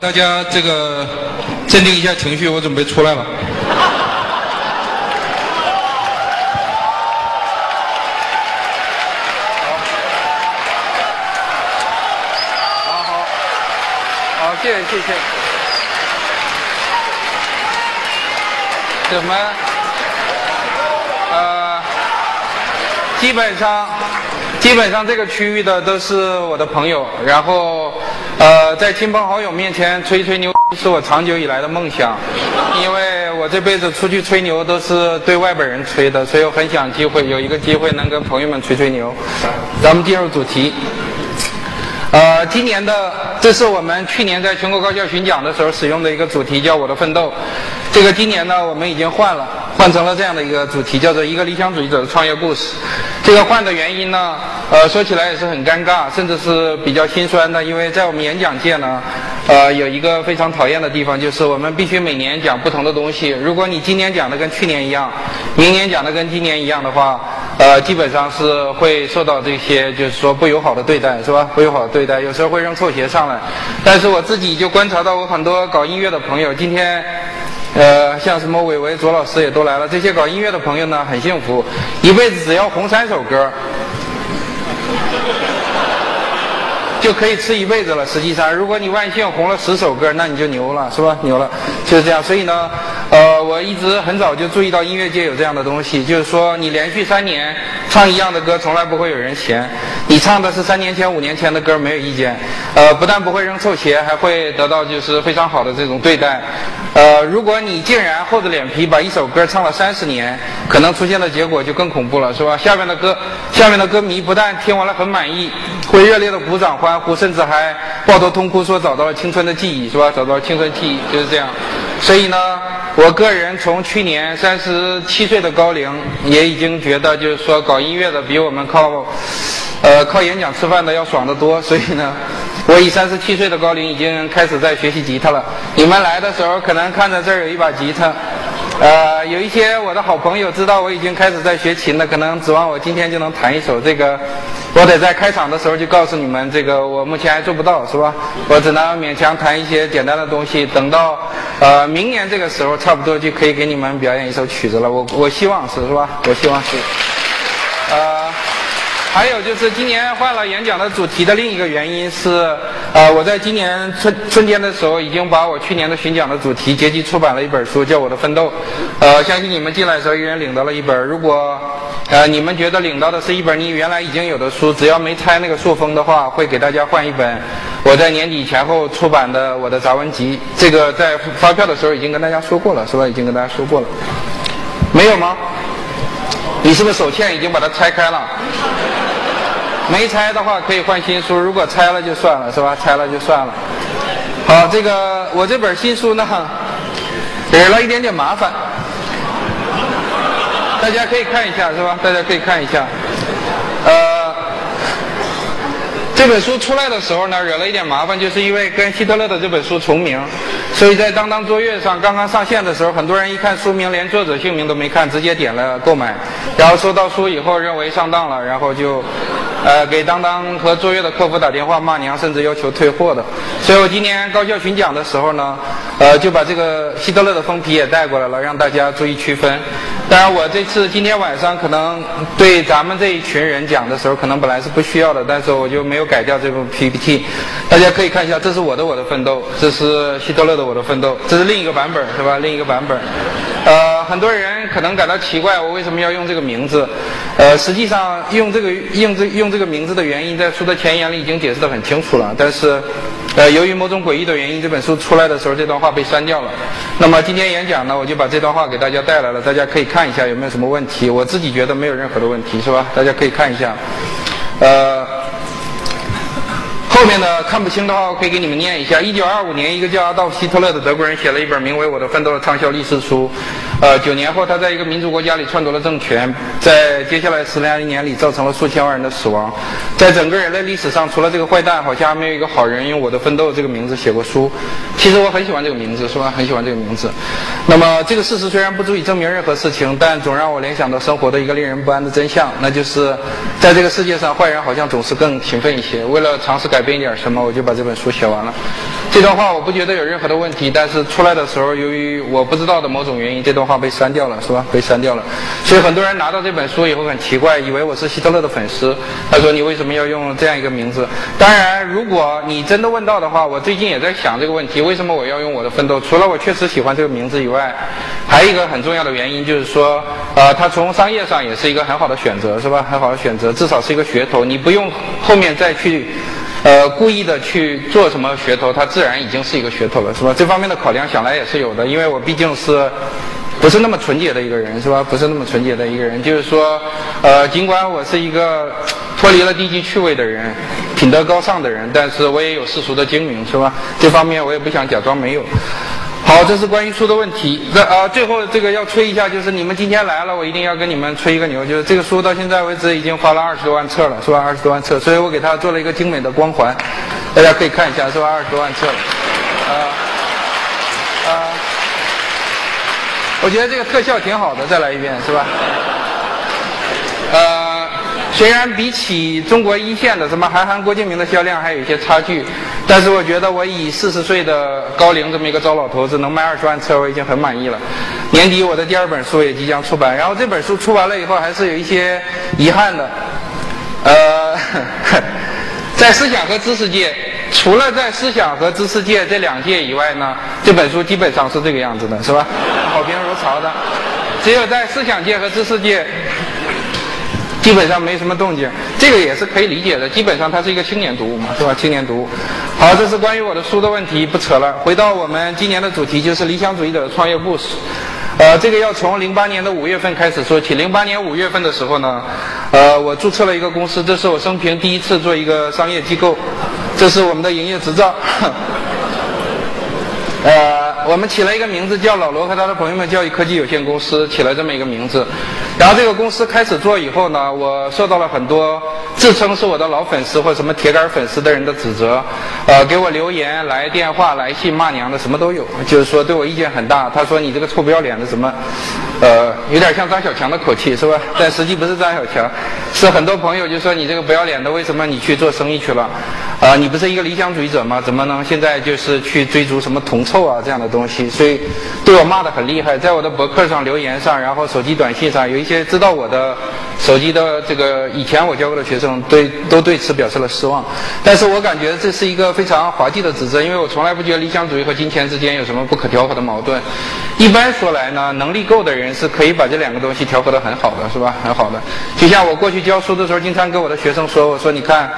大家这个镇定一下情绪，我准备出来了。好好，好，谢谢谢谢。怎么？呃，基本上，基本上这个区域的都是我的朋友，然后，呃，在亲朋好友面前吹吹牛是我长久以来的梦想，因为我这辈子出去吹牛都是对外边人吹的，所以我很想机会有一个机会能跟朋友们吹吹牛。咱们进入主题。呃，今年的这是我们去年在全国高校巡讲的时候使用的一个主题，叫“我的奋斗”。这个今年呢，我们已经换了，换成了这样的一个主题，叫做“一个理想主义者的创业故事”。这个换的原因呢，呃，说起来也是很尴尬，甚至是比较心酸的，因为在我们演讲界呢，呃，有一个非常讨厌的地方，就是我们必须每年讲不同的东西。如果你今年讲的跟去年一样，明年讲的跟今年一样的话，呃，基本上是会受到这些就是说不友好的对待，是吧？不友好的对待，有时候会扔臭鞋上来。但是我自己就观察到，我很多搞音乐的朋友，今天，呃，像什么伟伟、左老师也都来了。这些搞音乐的朋友呢，很幸福，一辈子只要红三首歌。就可以吃一辈子了。实际上，如果你万幸红了十首歌，那你就牛了，是吧？牛了，就是这样。所以呢，呃，我一直很早就注意到音乐界有这样的东西，就是说你连续三年唱一样的歌，从来不会有人嫌。你唱的是三年前、五年前的歌，没有意见。呃，不但不会扔臭鞋，还会得到就是非常好的这种对待。呃，如果你竟然厚着脸皮把一首歌唱了三十年，可能出现的结果就更恐怖了，是吧？下面的歌，下面的歌迷不但听完了很满意，会热烈的鼓掌欢呼，甚至还抱头痛哭，说找到了青春的记忆，是吧？找到了青春记忆，就是这样。所以呢，我个人从去年三十七岁的高龄，也已经觉得就是说搞音乐的比我们靠，呃，靠演讲吃饭的要爽得多。所以呢，我以三十七岁的高龄已经开始在学习吉他了。你们来的时候可能看着这儿有一把吉他，呃，有一些我的好朋友知道我已经开始在学琴了，可能指望我今天就能弹一首这个。我得在开场的时候就告诉你们，这个我目前还做不到，是吧？我只能勉强弹一些简单的东西。等到呃明年这个时候，差不多就可以给你们表演一首曲子了。我我希望是，是吧？我希望是。呃，还有就是今年换了演讲的主题的另一个原因是，呃，我在今年春春天的时候已经把我去年的巡讲的主题结集出版了一本书，叫《我的奋斗》。呃，相信你们进来的时候一人领到了一本。如果呃你们觉得领到的是一本你原来已经有的书，只要没拆那个塑封的话，会给大家换一本我在年底前后出版的我的杂文集。这个在发票的时候已经跟大家说过了，是吧？已经跟大家说过了。没有吗？你是不是手欠已经把它拆开了？没拆的话可以换新书，如果拆了就算了，是吧？拆了就算了。好，这个我这本新书呢，惹了一点点麻烦，大家可以看一下，是吧？大家可以看一下，呃。这本书出来的时候呢，惹了一点麻烦，就是因为跟希特勒的这本书重名，所以在当当卓越上刚刚上线的时候，很多人一看书名，连作者姓名都没看，直接点了购买，然后收到书以后认为上当了，然后就，呃，给当当和卓越的客服打电话骂娘，甚至要求退货的。所以我今年高校巡讲的时候呢，呃，就把这个希特勒的封皮也带过来了，让大家注意区分。当然，我这次今天晚上可能对咱们这一群人讲的时候，可能本来是不需要的，但是我就没有。改掉这部 PPT，大家可以看一下，这是我的我的奋斗，这是希特勒的我的奋斗，这是另一个版本，是吧？另一个版本。呃，很多人可能感到奇怪，我为什么要用这个名字？呃，实际上用这个用这用这个名字的原因，在书的前言里已经解释的很清楚了。但是，呃，由于某种诡异的原因，这本书出来的时候，这段话被删掉了。那么今天演讲呢，我就把这段话给大家带来了，大家可以看一下有没有什么问题。我自己觉得没有任何的问题，是吧？大家可以看一下，呃。后面的看不清的话，我可以给你们念一下。一九二五年，一个叫阿道夫·希特勒的德国人写了一本名为《我的奋斗》的畅销历史书。呃，九年后他在一个民族国家里篡夺了政权，在接下来十来年里造成了数千万人的死亡。在整个人类历史上，除了这个坏蛋，好像还没有一个好人用《我的奋斗》这个名字写过书。其实我很喜欢这个名字，是吧？很喜欢这个名字。那么这个事实虽然不足以证明任何事情，但总让我联想到生活的一个令人不安的真相，那就是在这个世界上，坏人好像总是更勤奋一些。为了尝试改变一点什么，我就把这本书写完了。这段话我不觉得有任何的问题，但是出来的时候，由于我不知道的某种原因，这段话被删掉了，是吧？被删掉了。所以很多人拿到这本书以后很奇怪，以为我是希特勒的粉丝。他说：“你为什么要用这样一个名字？”当然，如果你真的问到的话，我最近也在想这个问题：为什么我要用我的奋斗？除了我确实喜欢这个名字以外，还有一个很重要的原因就是说，呃，它从商业上也是一个很好的选择，是吧？很好的选择，至少是一个噱头，你不用后面再去。呃，故意的去做什么噱头，它自然已经是一个噱头了，是吧？这方面的考量想来也是有的，因为我毕竟是不是那么纯洁的一个人，是吧？不是那么纯洁的一个人，就是说，呃，尽管我是一个脱离了低级趣味的人，品德高尚的人，但是我也有世俗的精明，是吧？这方面我也不想假装没有。好，这是关于书的问题。这啊，最后这个要吹一下，就是你们今天来了，我一定要跟你们吹一个牛，就是这个书到现在为止已经发了二十多万册了，是吧？二十多万册，所以我给他做了一个精美的光环，大家可以看一下，是吧？二十多万册了，啊啊，我觉得这个特效挺好的，再来一遍，是吧？呃。虽然比起中国一线的什么韩寒、郭敬明的销量还有一些差距，但是我觉得我以四十岁的高龄这么一个糟老头子能卖二十万册，我已经很满意了。年底我的第二本书也即将出版，然后这本书出完了以后还是有一些遗憾的。呃，在思想和知识界，除了在思想和知识界这两界以外呢，这本书基本上是这个样子的，是吧？好评如潮的。只有在思想界和知识界。基本上没什么动静，这个也是可以理解的。基本上它是一个青年读物嘛，是吧？青年读物。好，这是关于我的书的问题，不扯了。回到我们今年的主题，就是理想主义者的创业故事。呃，这个要从零八年的五月份开始说起。零八年五月份的时候呢，呃，我注册了一个公司，这是我生平第一次做一个商业机构，这是我们的营业执照。呃，我们起了一个名字，叫老罗和他的朋友们教育科技有限公司，起了这么一个名字。然后这个公司开始做以后呢，我受到了很多自称是我的老粉丝或什么铁杆粉丝的人的指责，呃，给我留言、来电话、来信骂娘的什么都有，就是说对我意见很大。他说你这个臭不要脸的什么，呃，有点像张小强的口气是吧？但实际不是张小强，是很多朋友就说你这个不要脸的，为什么你去做生意去了？啊，你不是一个理想主义者吗？怎么能现在就是去追逐什么铜臭啊这样的东西？所以对我骂的很厉害，在我的博客上留言上，然后手机短信上有一。些知道我的手机的这个以前我教过的学生对都对此表示了失望，但是我感觉这是一个非常滑稽的指责，因为我从来不觉得理想主义和金钱之间有什么不可调和的矛盾。一般说来呢，能力够的人是可以把这两个东西调和的很好的，是吧？很好的。就像我过去教书的时候，经常跟我的学生说，我说你看，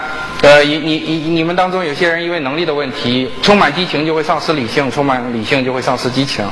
呃，你你你们当中有些人因为能力的问题，充满激情就会丧失理性，充满理性就会丧失激情。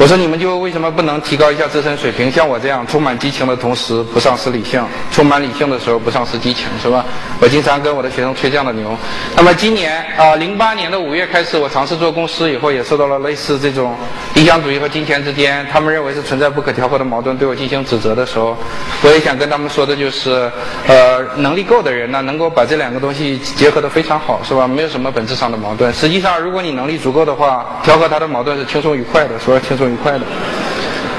我说你们就为什么不能提高一下自身水平？像我这样充满激情的同时不丧失理性，充满理性的时候不丧失激情，是吧？我经常跟我的学生吹这样的牛。那么今年啊，零八年的五月开始，我尝试做公司以后，也受到了类似这种理想主义和金钱之间，他们认为是存在不可调和的矛盾，对我进行指责的时候，我也想跟他们说的就是，呃，能力够的人呢，能够把这两个东西结合的非常好，是吧？没有什么本质上的矛盾。实际上，如果你能力足够的话，调和它的矛盾是轻松愉快的，是吧？轻松。愉快的，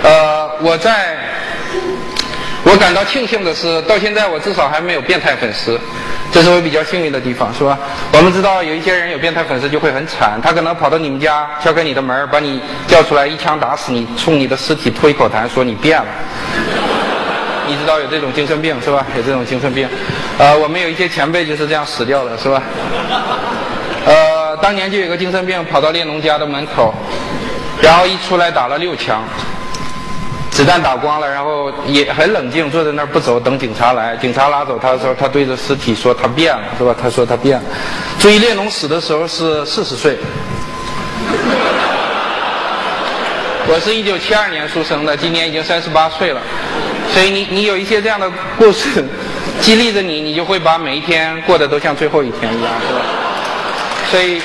呃，我在，我感到庆幸的是，到现在我至少还没有变态粉丝，这是我比较幸运的地方，是吧？我们知道有一些人有变态粉丝就会很惨，他可能跑到你们家敲开你的门，把你叫出来一枪打死你，冲你的尸体吐一口痰，说你变了。你知道有这种精神病是吧？有这种精神病，呃，我们有一些前辈就是这样死掉的，是吧？呃，当年就有个精神病跑到列侬家的门口。然后一出来打了六枪，子弹打光了，然后也很冷静，坐在那儿不走，等警察来。警察拉走他的时候，他对着尸体说：“他变了，是吧？”他说他变了。注意，列侬死的时候是四十岁，我是一九七二年出生的，今年已经三十八岁了。所以你你有一些这样的故事，激励着你，你就会把每一天过得都像最后一天一样，是吧？所以。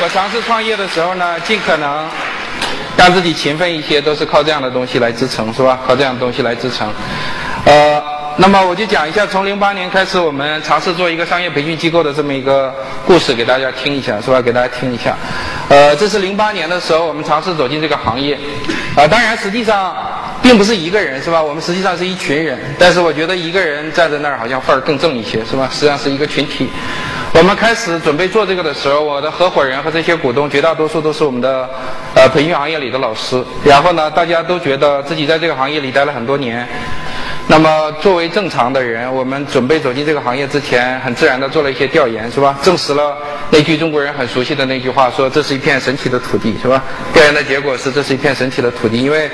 我尝试创业的时候呢，尽可能让自己勤奋一些，都是靠这样的东西来支撑，是吧？靠这样的东西来支撑。呃，那么我就讲一下，从零八年开始，我们尝试做一个商业培训机构的这么一个故事，给大家听一下，是吧？给大家听一下。呃，这是零八年的时候，我们尝试走进这个行业。啊，当然，实际上并不是一个人，是吧？我们实际上是一群人，但是我觉得一个人站在那儿好像范儿更正一些，是吧？实际上是一个群体。我们开始准备做这个的时候，我的合伙人和这些股东绝大多数都是我们的呃培训行业里的老师。然后呢，大家都觉得自己在这个行业里待了很多年。那么，作为正常的人，我们准备走进这个行业之前，很自然的做了一些调研，是吧？证实了那句中国人很熟悉的那句话，说这是一片神奇的土地，是吧？调研的结果是这是一片神奇的土地，因为，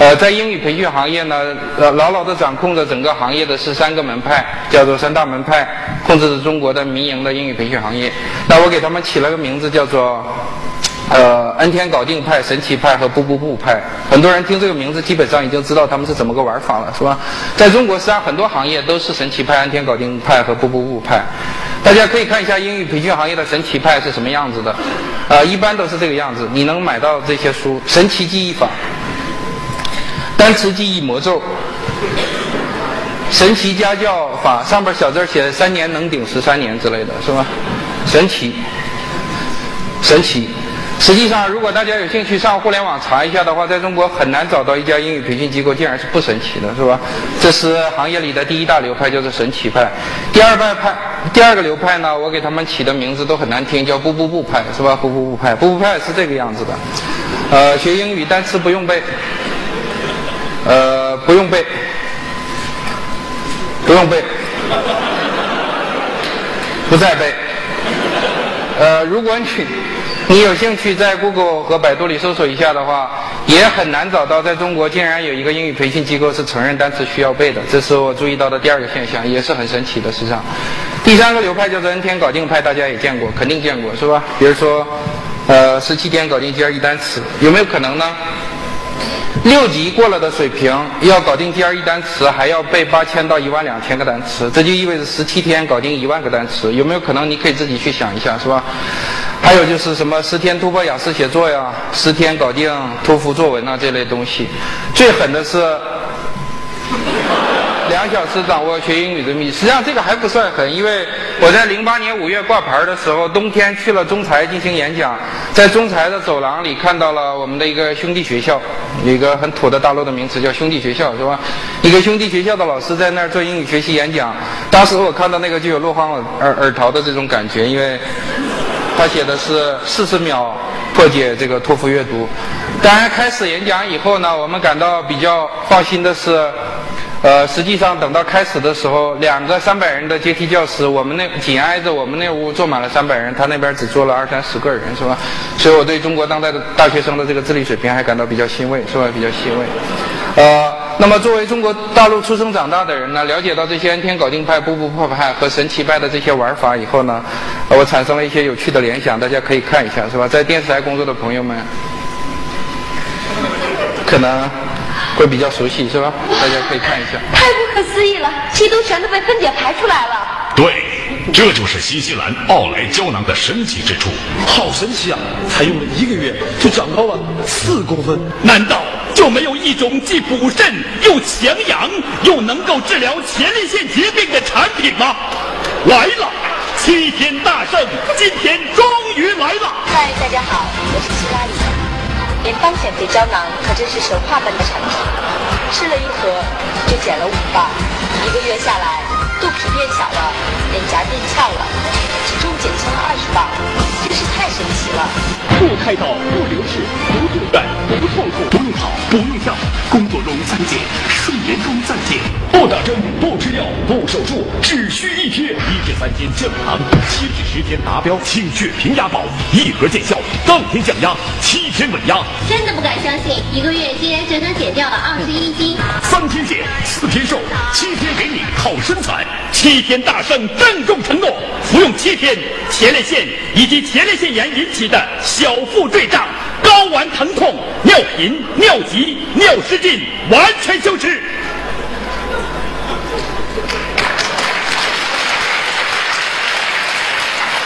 呃，在英语培训行业呢，呃，牢牢的掌控着整个行业的是三个门派，叫做三大门派，控制着中国的民营的英语培训行业。那我给他们起了个名字，叫做。呃，N 天搞定派、神奇派和不不不派，很多人听这个名字，基本上已经知道他们是怎么个玩法了，是吧？在中国，实际上很多行业都是神奇派、N 天搞定派和不不不派。大家可以看一下英语培训行业的神奇派是什么样子的，呃，一般都是这个样子。你能买到这些书，神奇记忆法、单词记忆魔咒、神奇家教法，上边小字写三年能顶十三年之类的是吧？神奇，神奇。实际上，如果大家有兴趣上互联网查一下的话，在中国很难找到一家英语培训机构竟然是不神奇的，是吧？这是行业里的第一大流派，叫做神奇派。第二派派，第二个流派呢，我给他们起的名字都很难听，叫不不不派，是吧？不不不派，不不派是这个样子的。呃，学英语单词不用背，呃，不用背，不用背，不再背。呃，如果你。你有兴趣在 Google 和百度里搜索一下的话，也很难找到在中国竟然有一个英语培训机构是承认单词需要背的，这是我注意到的第二个现象，也是很神奇的。实际上，第三个流派叫做 N 天搞定派，大家也见过，肯定见过是吧？比如说，呃，十七天搞定 GRE 单词，有没有可能呢？六级过了的水平要搞定 GRE 单词，还要背八千到一万两千个单词，这就意味着十七天搞定一万个单词，有没有可能？你可以自己去想一下，是吧？还有就是什么十天突破雅思写作呀，十天搞定托福作文啊这类东西。最狠的是两小时掌握学英语的秘密实际上这个还不算狠，因为我在零八年五月挂牌的时候，冬天去了中财进行演讲，在中财的走廊里看到了我们的一个兄弟学校，有一个很土的大陆的名词叫兄弟学校，是吧？一个兄弟学校的老师在那儿做英语学习演讲，当时我看到那个就有落荒而而逃的这种感觉，因为。他写的是四十秒破解这个托福阅读。当然，开始演讲以后呢，我们感到比较放心的是，呃，实际上等到开始的时候，两个三百人的阶梯教室，我们那紧挨着我们那屋坐满了三百人，他那边只坐了二三十个人，是吧？所以我对中国当代的大学生的这个智力水平还感到比较欣慰，是吧？比较欣慰。呃，那么作为中国大陆出生长大的人呢，了解到这些 N 天搞定派、步步破派和神奇派的这些玩法以后呢，我产生了一些有趣的联想，大家可以看一下，是吧？在电视台工作的朋友们，可能会比较熟悉，是吧？大家可以看一下。太不可思议了，基督全都被分解排出来了。对，这就是新西兰奥莱胶囊的神奇之处。好神奇啊！才用了一个月就长高了四公分，难道？就没有一种既补肾又强阳又能够治疗前列腺疾病的产品吗？来了，七天大圣今天终于来了！嗨，大家好，我是希拉里。联邦减肥胶囊可真是神话般的产品，吃了一盒就减了五磅，一个月下来，肚皮变小了，脸颊变翘了，体重减轻了二十磅，真是太神奇了。不开刀，不流血，不住院，不痛苦，不用跑，不用跳，工作中暂解，睡眠中暂解，不打针，不吃药，不手术，只需一天，一至三天降糖，七至十天达标，清血平压宝，一盒见效，当天降压，七天稳压。真的不敢相信，一个月竟然整整减掉了二十一斤。三天减，四天瘦，七天给你好身材，七天大胜，郑重承诺，服用七天，前列腺以及前列腺炎引起的。小腹坠胀、睾丸疼痛、尿频、尿急、尿失禁，完全消失。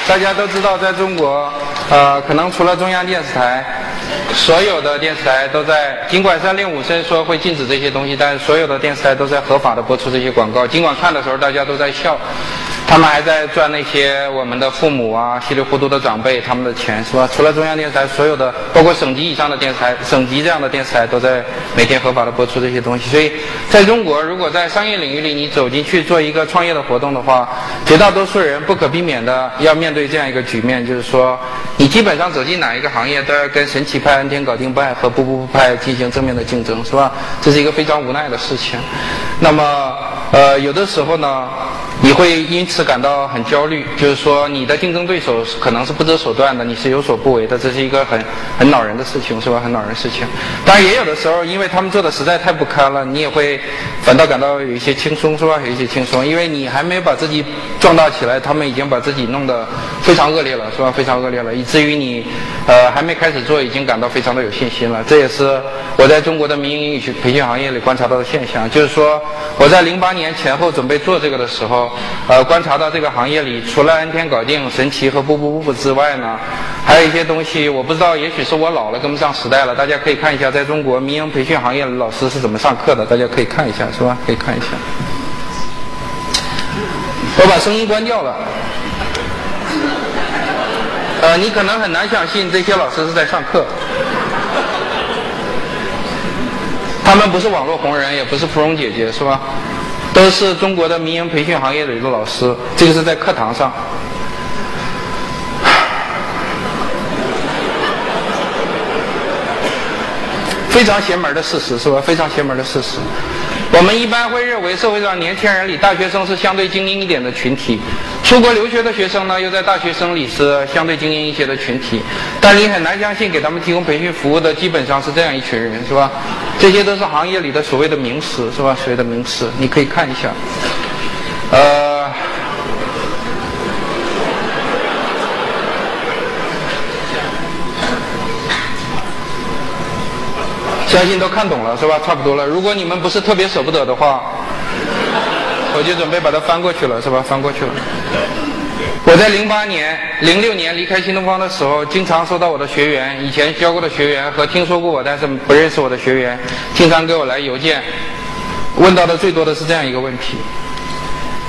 大家都知道，在中国，呃，可能除了中央电视台，所有的电视台都在，尽管三令五申说会禁止这些东西，但是所有的电视台都在合法的播出这些广告。尽管看的时候大家都在笑，他们还在赚那些我们的父母啊、稀里糊涂的长辈他们的钱，是吧？除了中央电视台，所有的包括省级以上的电视台、省级这样的电视台都在每天合法的播出这些东西。所以，在中国，如果在商业领域里你走进去做一个创业的活动的话，绝大多数人不可避免的要面对这样一个局面，就是说，你基本上走进哪一个行业都要跟神奇派、恩天搞定派和不不不派进行正面的竞争，是吧？这是一个非常无奈的事情。那么，呃，有的时候呢，你会因此感到很焦虑，就是说你的竞争对手可能是不择手段的，你是有所不为的，这是一个很很恼人的事情，是吧？很恼人的事情。当然，也有的时候，因为他们做的实在太不堪了，你也会反倒感到有一些轻松，是吧？有一些轻松，因为你还没把自己壮大起来，他们已经把自己弄得非常恶劣了，是吧？非常恶劣了，以至于你呃还没开始做，已经感到非常的有信心了。这也是我在中国的民营英语培训行业里观察到的现象，就是说我在零八年前后准备做这个的时候，呃，观察到这个行业里除了安天搞定、神奇和不不不不之外呢，还有一些东西我不知道，也许是我老了跟不上时代了。大家可以看一下，在中国民营培训行业老师是怎么上课的，大家可以看一下，是吧？可以看一下。我把声音关掉了。呃，你可能很难相信这些老师是在上课。他们不是网络红人，也不是芙蓉姐姐，是吧？都是中国的民营培训行业的一个老师。这个是在课堂上。非常邪门的事实，是吧？非常邪门的事实。我们一般会认为社会上年轻人里，大学生是相对精英一点的群体，出国留学的学生呢，又在大学生里是相对精英一些的群体。但你很难相信，给他们提供培训服务的基本上是这样一群人，是吧？这些都是行业里的所谓的名师，是吧？所谓的名师，你可以看一下，呃。相信都看懂了是吧？差不多了。如果你们不是特别舍不得的话，我就准备把它翻过去了，是吧？翻过去了。我在零八年、零六年离开新东方的时候，经常收到我的学员，以前教过的学员和听说过我但是不认识我的学员，经常给我来邮件，问到的最多的是这样一个问题：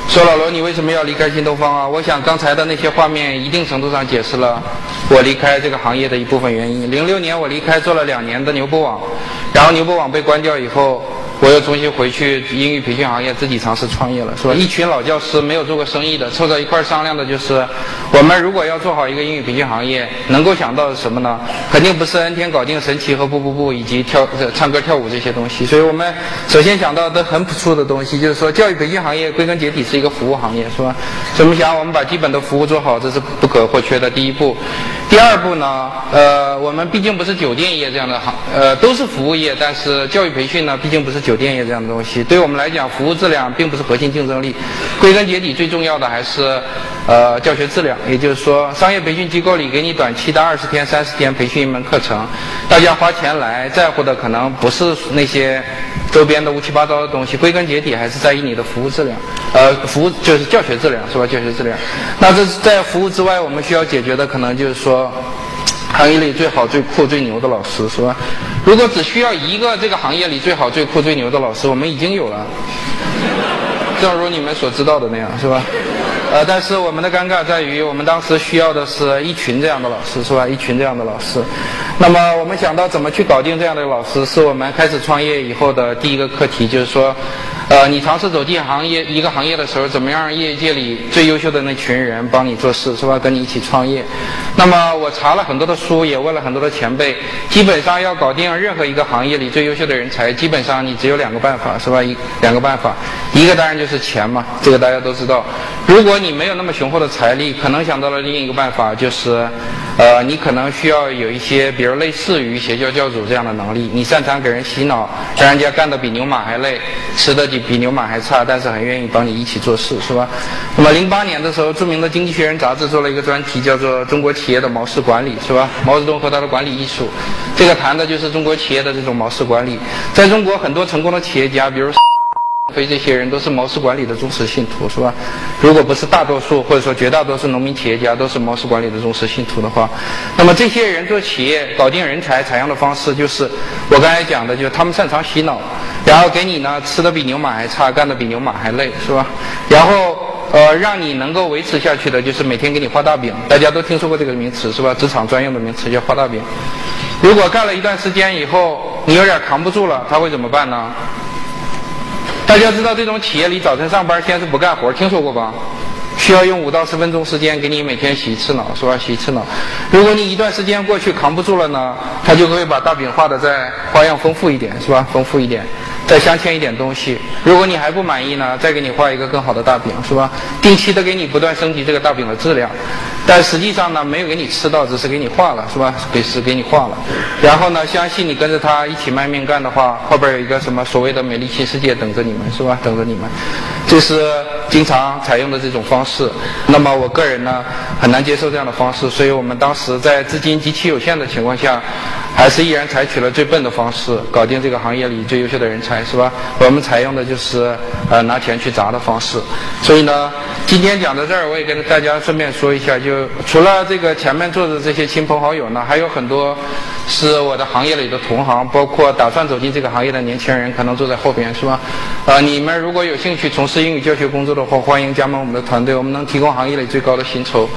说老罗，你为什么要离开新东方啊？我想刚才的那些画面，一定程度上解释了我离开这个行业的一部分原因。零六年我离开，做了两年的牛博网。然后牛博网被关掉以后，我又重新回去英语培训行业，自己尝试创业了，是吧？一群老教师没有做过生意的，凑到一块儿商量的就是，我们如果要做好一个英语培训行业，能够想到的什么呢？肯定不是 N 天搞定、神奇和不不不以及跳唱歌跳舞这些东西。所以我们首先想到的很朴素的东西，就是说教育培训行业归根结底是一个服务行业，是吧？所以我们想，我们把基本的服务做好，这是不可或缺的第一步。第二步呢，呃，我们毕竟不是酒店业这样的行，呃，都是服务业。但是教育培训呢，毕竟不是酒店业这样的东西。对我们来讲，服务质量并不是核心竞争力。归根结底，最重要的还是，呃，教学质量。也就是说，商业培训机构里给你短期的二十天、三十天培训一门课程，大家花钱来，在乎的可能不是那些周边的乌七八糟的东西。归根结底，还是在于你的服务质量。呃，服务就是教学质量，是吧？教学质量。那这是在服务之外，我们需要解决的可能就是说。行业里最好、最酷、最牛的老师是吧？如果只需要一个这个行业里最好、最酷、最牛的老师，我们已经有了。正如你们所知道的那样，是吧？呃，但是我们的尴尬在于，我们当时需要的是一群这样的老师，是吧？一群这样的老师。那么我们想到怎么去搞定这样的老师，是我们开始创业以后的第一个课题，就是说。呃，你尝试走进行业一个行业的时候，怎么样让业界里最优秀的那群人帮你做事，是吧？跟你一起创业。那么我查了很多的书，也问了很多的前辈，基本上要搞定任何一个行业里最优秀的人才，基本上你只有两个办法，是吧？一两个办法，一个当然就是钱嘛，这个大家都知道。如果你没有那么雄厚的财力，可能想到了另一个办法，就是，呃，你可能需要有一些，比如类似于邪教教主这样的能力，你擅长给人洗脑，让人家干得比牛马还累，吃的比牛马还差，但是很愿意帮你一起做事，是吧？那么零八年的时候，著名的《经济学人》杂志做了一个专题，叫做《中国企业的毛式管理》，是吧？毛泽东和他的管理艺术，这个谈的就是中国企业的这种毛式管理。在中国，很多成功的企业家，比如非这些人都是毛氏管理的忠实信徒，是吧？如果不是大多数或者说绝大多数农民企业家都是毛氏管理的忠实信徒的话，那么这些人做企业搞定人才采用的方式就是我刚才讲的，就是他们擅长洗脑，然后给你呢吃的比牛马还差，干的比牛马还累，是吧？然后呃让你能够维持下去的就是每天给你画大饼，大家都听说过这个名词是吧？职场专用的名词叫画大饼。如果干了一段时间以后，你有点扛不住了，他会怎么办呢？大家知道这种企业里早晨上班先是不干活，听说过吧？需要用五到十分钟时间给你每天洗一次脑，是吧？洗一次脑。如果你一段时间过去扛不住了呢，他就会把大饼画的再花样丰富一点，是吧？丰富一点，再镶嵌一点东西。如果你还不满意呢，再给你画一个更好的大饼，是吧？定期的给你不断升级这个大饼的质量。但实际上呢，没有给你吃到，只是给你画了，是吧？给是给你画了。然后呢，相信你跟着他一起卖命干的话，后边有一个什么所谓的美丽新世界等着你们，是吧？等着你们。这是经常采用的这种方式。那么我个人呢，很难接受这样的方式，所以我们当时在资金极其有限的情况下，还是依然采取了最笨的方式，搞定这个行业里最优秀的人才，是吧？我们采用的就是呃拿钱去砸的方式。所以呢，今天讲到这儿，我也跟大家顺便说一下，就除了这个前面坐的这些亲朋好友呢，还有很多是我的行业里的同行，包括打算走进这个行业的年轻人，可能坐在后边，是吧？啊，你们如果有兴趣从事英语教学工作的话，欢迎加盟我们的团队，我们能提供行业里最高的薪酬。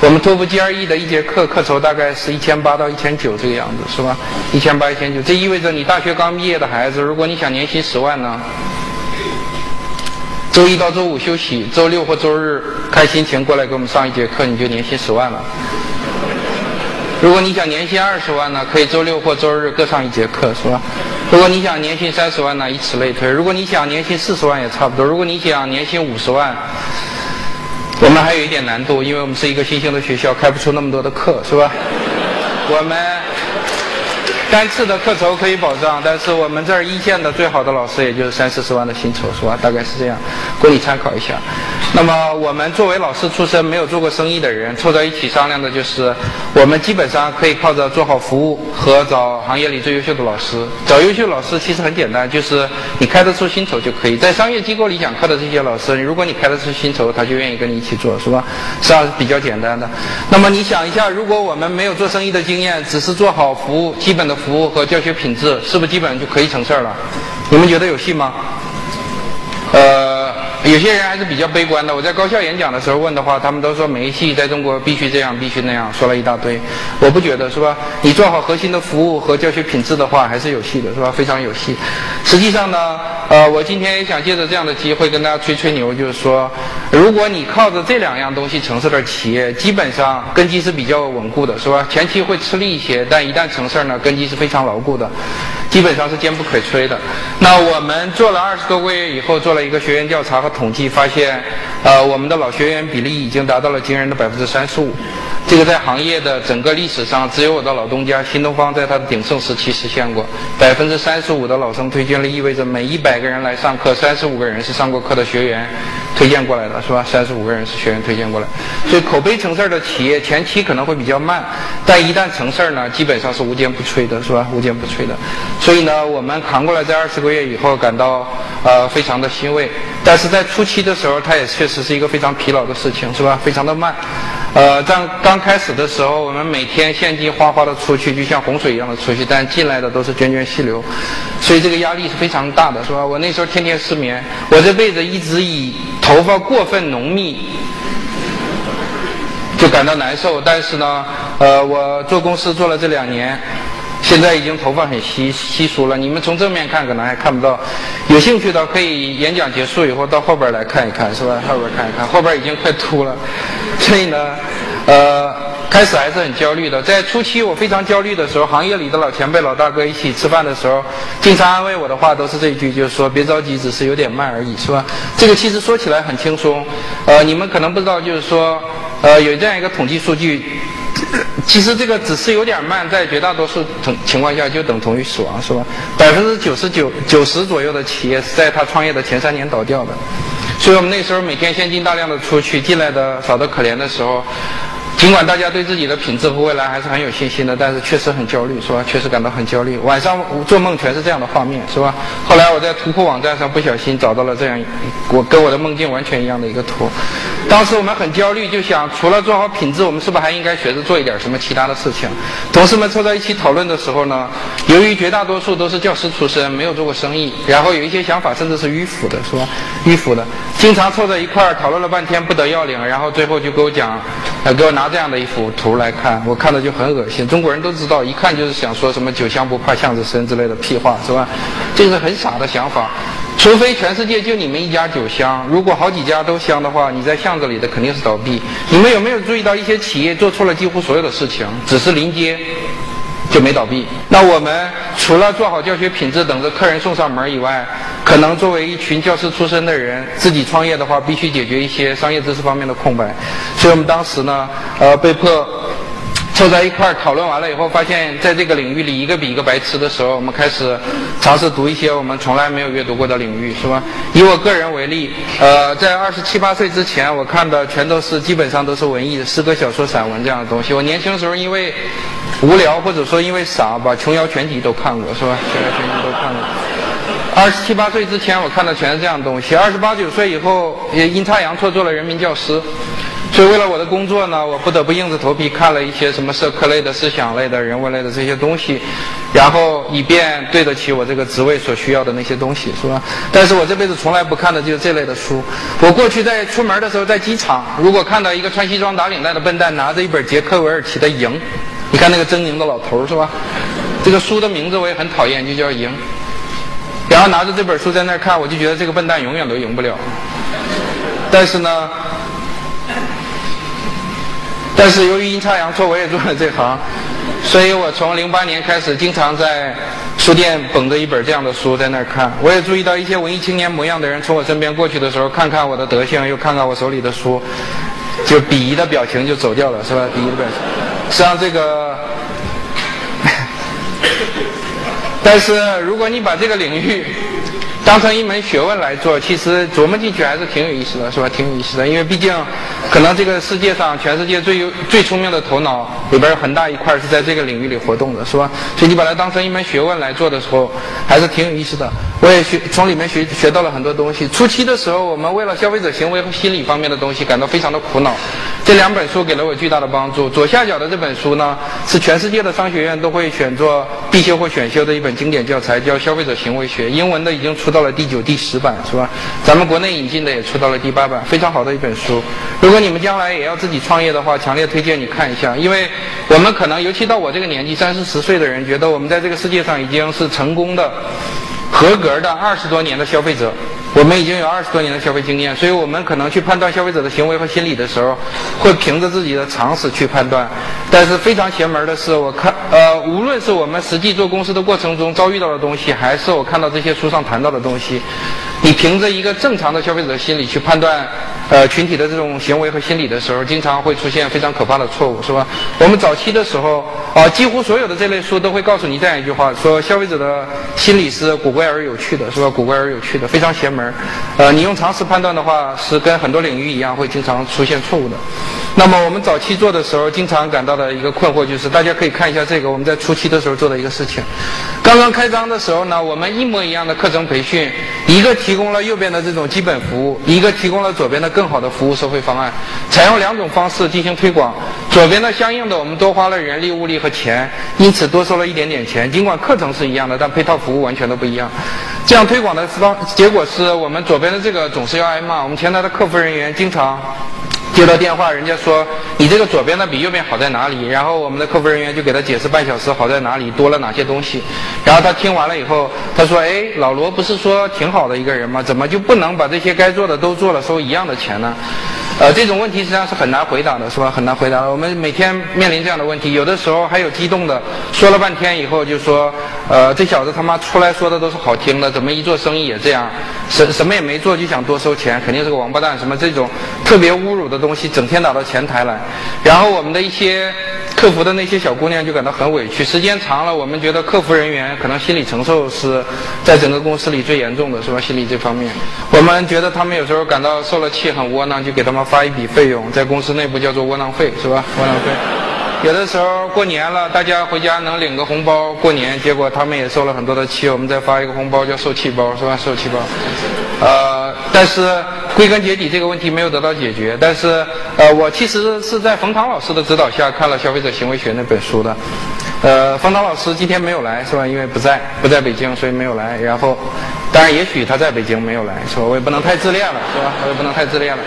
我们托福 GRE 的一节课课酬大概是一千八到一千九这个样子，是吧？一千八一千九，这意味着你大学刚毕业的孩子，如果你想年薪十万呢？周一到周五休息，周六或周日看心情过来给我们上一节课，你就年薪十万了。如果你想年薪二十万呢，可以周六或周日各上一节课，是吧？如果你想年薪三十万呢，以此类推。如果你想年薪四十万也差不多。如果你想年薪五十万，我们还有一点难度，因为我们是一个新兴的学校，开不出那么多的课，是吧？我们。单次的课酬可以保障，但是我们这儿一线的最好的老师也就是三四十万的薪酬，是吧？大概是这样，供你参考一下。那么我们作为老师出身、没有做过生意的人，凑在一起商量的就是，我们基本上可以靠着做好服务和找行业里最优秀的老师。找优秀老师其实很简单，就是你开得出薪酬就可以。在商业机构里讲课的这些老师，如果你开得出薪酬，他就愿意跟你一起做，是吧？实际上是比较简单的。那么你想一下，如果我们没有做生意的经验，只是做好服务，基本的。服务和教学品质是不是基本就可以成事儿了？你们觉得有戏吗？呃。有些人还是比较悲观的。我在高校演讲的时候问的话，他们都说没戏，在中国必须这样，必须那样，说了一大堆。我不觉得，是吧？你做好核心的服务和教学品质的话，还是有戏的，是吧？非常有戏。实际上呢，呃，我今天也想借着这样的机会跟大家吹吹牛，就是说，如果你靠着这两样东西成事的企业，基本上根基是比较稳固的，是吧？前期会吃力一些，但一旦成事呢，根基是非常牢固的，基本上是坚不可摧的。那我们做了二十多个月以后，做了一个学员调查和。统计发现，呃，我们的老学员比例已经达到了惊人的百分之三十五。这个在行业的整个历史上，只有我的老东家新东方在它的鼎盛时期实现过百分之三十五的老生推荐率，意味着每一百个人来上课，三十五个人是上过课的学员推荐过来的，是吧？三十五个人是学员推荐过来。所以口碑成事儿的企业前期可能会比较慢，但一旦成事儿呢，基本上是无坚不摧的，是吧？无坚不摧的。所以呢，我们扛过来，在二十个月以后感到呃非常的欣慰，但是在初期的时候，它也确实是一个非常疲劳的事情，是吧？非常的慢。呃，刚刚开始的时候，我们每天现金哗哗的出去，就像洪水一样的出去，但进来的都是涓涓细流，所以这个压力是非常大的，是吧？我那时候天天失眠，我这辈子一直以头发过分浓密就感到难受，但是呢，呃，我做公司做了这两年。现在已经头发很稀稀疏了，你们从正面看可能还看不到。有兴趣的可以演讲结束以后到后边来看一看，是吧？后边看一看，后边已经快秃了。所以呢，呃，开始还是很焦虑的。在初期我非常焦虑的时候，行业里的老前辈、老大哥一起吃饭的时候，经常安慰我的话都是这一句，就是说别着急，只是有点慢而已，是吧？这个其实说起来很轻松。呃，你们可能不知道，就是说，呃，有这样一个统计数据。其实这个只是有点慢，在绝大多数情情况下就等同于死亡，是吧？百分之九十九、九十左右的企业是在他创业的前三年倒掉的。所以我们那时候每天现金大量的出去，进来的少得可怜的时候，尽管大家对自己的品质和未来还是很有信心的，但是确实很焦虑，是吧？确实感到很焦虑。晚上做梦全是这样的画面，是吧？后来我在图库网站上不小心找到了这样我跟我的梦境完全一样的一个图。当时我们很焦虑，就想除了做好品质，我们是不是还应该学着做一点什么其他的事情？同事们凑在一起讨论的时候呢，由于绝大多数都是教师出身，没有做过生意，然后有一些想法甚至是迂腐的，是吧？迂腐的，经常凑在一块儿讨论了半天不得要领，然后最后就给我讲，给我拿。这样的一幅图来看，我看了就很恶心。中国人都知道，一看就是想说什么“酒香不怕巷子深”之类的屁话，是吧？这是很傻的想法。除非全世界就你们一家酒香，如果好几家都香的话，你在巷子里的肯定是倒闭。你们有没有注意到一些企业做错了几乎所有的事情，只是临街？就没倒闭。那我们除了做好教学品质，等着客人送上门以外，可能作为一群教师出身的人，自己创业的话，必须解决一些商业知识方面的空白。所以我们当时呢，呃，被迫。凑在一块儿讨论完了以后，发现在这个领域里一个比一个白痴的时候，我们开始尝试读一些我们从来没有阅读过的领域，是吧？以我个人为例，呃，在二十七八岁之前，我看的全都是基本上都是文艺的诗歌、小说、散文这样的东西。我年轻的时候因为无聊或者说因为傻，把琼瑶全集都看过，是吧？琼瑶全集都看过。二十七八岁之前，我看的全是这样的东西。二十八九岁以后，也阴差阳错做了人民教师。所以，为了我的工作呢，我不得不硬着头皮看了一些什么社科类的、思想类的、人文类的这些东西，然后以便对得起我这个职位所需要的那些东西，是吧？但是我这辈子从来不看的就是这类的书。我过去在出门的时候，在机场，如果看到一个穿西装打领带的笨蛋拿着一本杰克韦尔奇的《赢》，你看那个狰狞的老头是吧？这个书的名字我也很讨厌，就叫《赢》。然后拿着这本书在那儿看，我就觉得这个笨蛋永远都赢不了。但是呢？但是由于阴差阳错，我也做了这行，所以我从零八年开始，经常在书店捧着一本这样的书在那儿看。我也注意到一些文艺青年模样的人从我身边过去的时候，看看我的德行，又看看我手里的书，就鄙夷的表情就走掉了，是吧？鄙夷的表情。实际上这个，但是如果你把这个领域，当成一门学问来做，其实琢磨进去还是挺有意思的，是吧？挺有意思的，因为毕竟，可能这个世界上全世界最有最聪明的头脑里边有很大一块是在这个领域里活动的，是吧？所以你把它当成一门学问来做的时候，还是挺有意思的。我也学从里面学学到了很多东西。初期的时候，我们为了消费者行为和心理方面的东西感到非常的苦恼。这两本书给了我巨大的帮助。左下角的这本书呢，是全世界的商学院都会选做必修或选修的一本经典教材，叫《消费者行为学》，英文的已经出到。到了第九、第十版是吧？咱们国内引进的也出到了第八版，非常好的一本书。如果你们将来也要自己创业的话，强烈推荐你看一下，因为我们可能，尤其到我这个年纪，三四十岁的人，觉得我们在这个世界上已经是成功的、合格的二十多年的消费者。我们已经有二十多年的消费经验，所以我们可能去判断消费者的行为和心理的时候，会凭着自己的常识去判断。但是非常邪门的是，我看呃，无论是我们实际做公司的过程中遭遇到的东西，还是我看到这些书上谈到的东西，你凭着一个正常的消费者心理去判断呃群体的这种行为和心理的时候，经常会出现非常可怕的错误，是吧？我们早期的时候啊，几乎所有的这类书都会告诉你这样一句话：说消费者的心理是古怪而有趣的，是吧？古怪而有趣的，非常邪门儿。呃，你用常识判断的话，是跟很多领域一样，会经常出现错误的。那么我们早期做的时候，经常感到的一个困惑就是，大家可以看一下这个，我们在初期的时候做的一个事情。刚刚开张的时候呢，我们一模一样的课程培训，一个提供了右边的这种基本服务，一个提供了左边的更好的服务收费方案，采用两种方式进行推广。左边的相应的，我们多花了人力、物力和钱，因此多收了一点点钱。尽管课程是一样的，但配套服务完全都不一样。这样推广的方结果是我们左边的这个总是要挨骂。我们前台的客服人员经常接到电话，人家说你这个左边的比右边好在哪里？然后我们的客服人员就给他解释半小时好在哪里，多了哪些东西。然后他听完了以后，他说：“哎，老罗不是说挺好的一个人吗？怎么就不能把这些该做的都做了，收一样的钱呢？”呃，这种问题实际上是很难回答的，是吧？很难回答。我们每天面临这样的问题，有的时候还有激动的，说了半天以后就说，呃，这小子他妈出来说的都是好听的，怎么一做生意也这样？什什么也没做就想多收钱，肯定是个王八蛋。什么这种特别侮辱的东西，整天打到前台来。然后我们的一些客服的那些小姑娘就感到很委屈。时间长了，我们觉得客服人员可能心理承受是在整个公司里最严重的，是吧？心理这方面，我们觉得他们有时候感到受了气，很窝囊，就给他们发一笔费用，在公司内部叫做窝囊费，是吧？窝囊费。有的时候过年了，大家回家能领个红包过年，结果他们也受了很多的气，我们再发一个红包叫受气包，是吧？受气包。呃，但是归根结底这个问题没有得到解决。但是呃，我其实是在冯唐老师的指导下看了《消费者行为学》那本书的。呃，冯唐老师今天没有来，是吧？因为不在，不在北京，所以没有来。然后，当然也许他在北京没有来，是吧？我也不能太自恋了，是吧？我也不能太自恋了。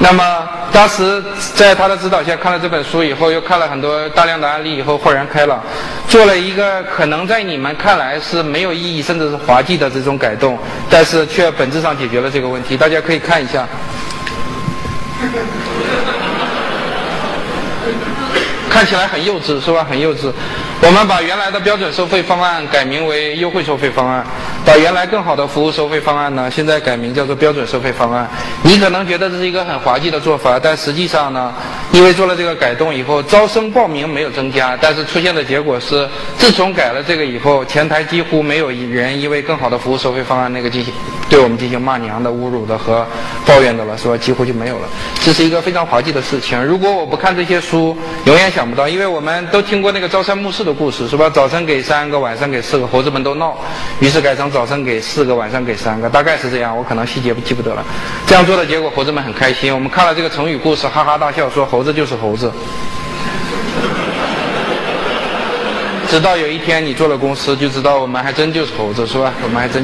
那么当时在他的指导下看了这本书以后，又看了很多大量的案例以后，豁然开朗，做了一个可能在你们看来是没有意义甚至是滑稽的这种改动，但是却本质上解决了这个问题。大家可以看一下，看起来很幼稚是吧？很幼稚。我们把原来的标准收费方案改名为优惠收费方案，把原来更好的服务收费方案呢，现在改名叫做标准收费方案。你可能觉得这是一个很滑稽的做法，但实际上呢，因为做了这个改动以后，招生报名没有增加，但是出现的结果是，自从改了这个以后，前台几乎没有人因为更好的服务收费方案那个进行对我们进行骂娘的、侮辱的和抱怨的了，是吧？几乎就没有了。这是一个非常滑稽的事情。如果我不看这些书，永远想不到，因为我们都听过那个朝三暮四。的故事是吧？早晨给三个，晚上给四个，猴子们都闹，于是改成早晨给四个，晚上给三个，大概是这样。我可能细节不记不得了。这样做的结果，猴子们很开心。我们看了这个成语故事，哈哈大笑，说猴子就是猴子。直到有一天你做了公司，就知道我们还真就是猴子，是吧？我们还真。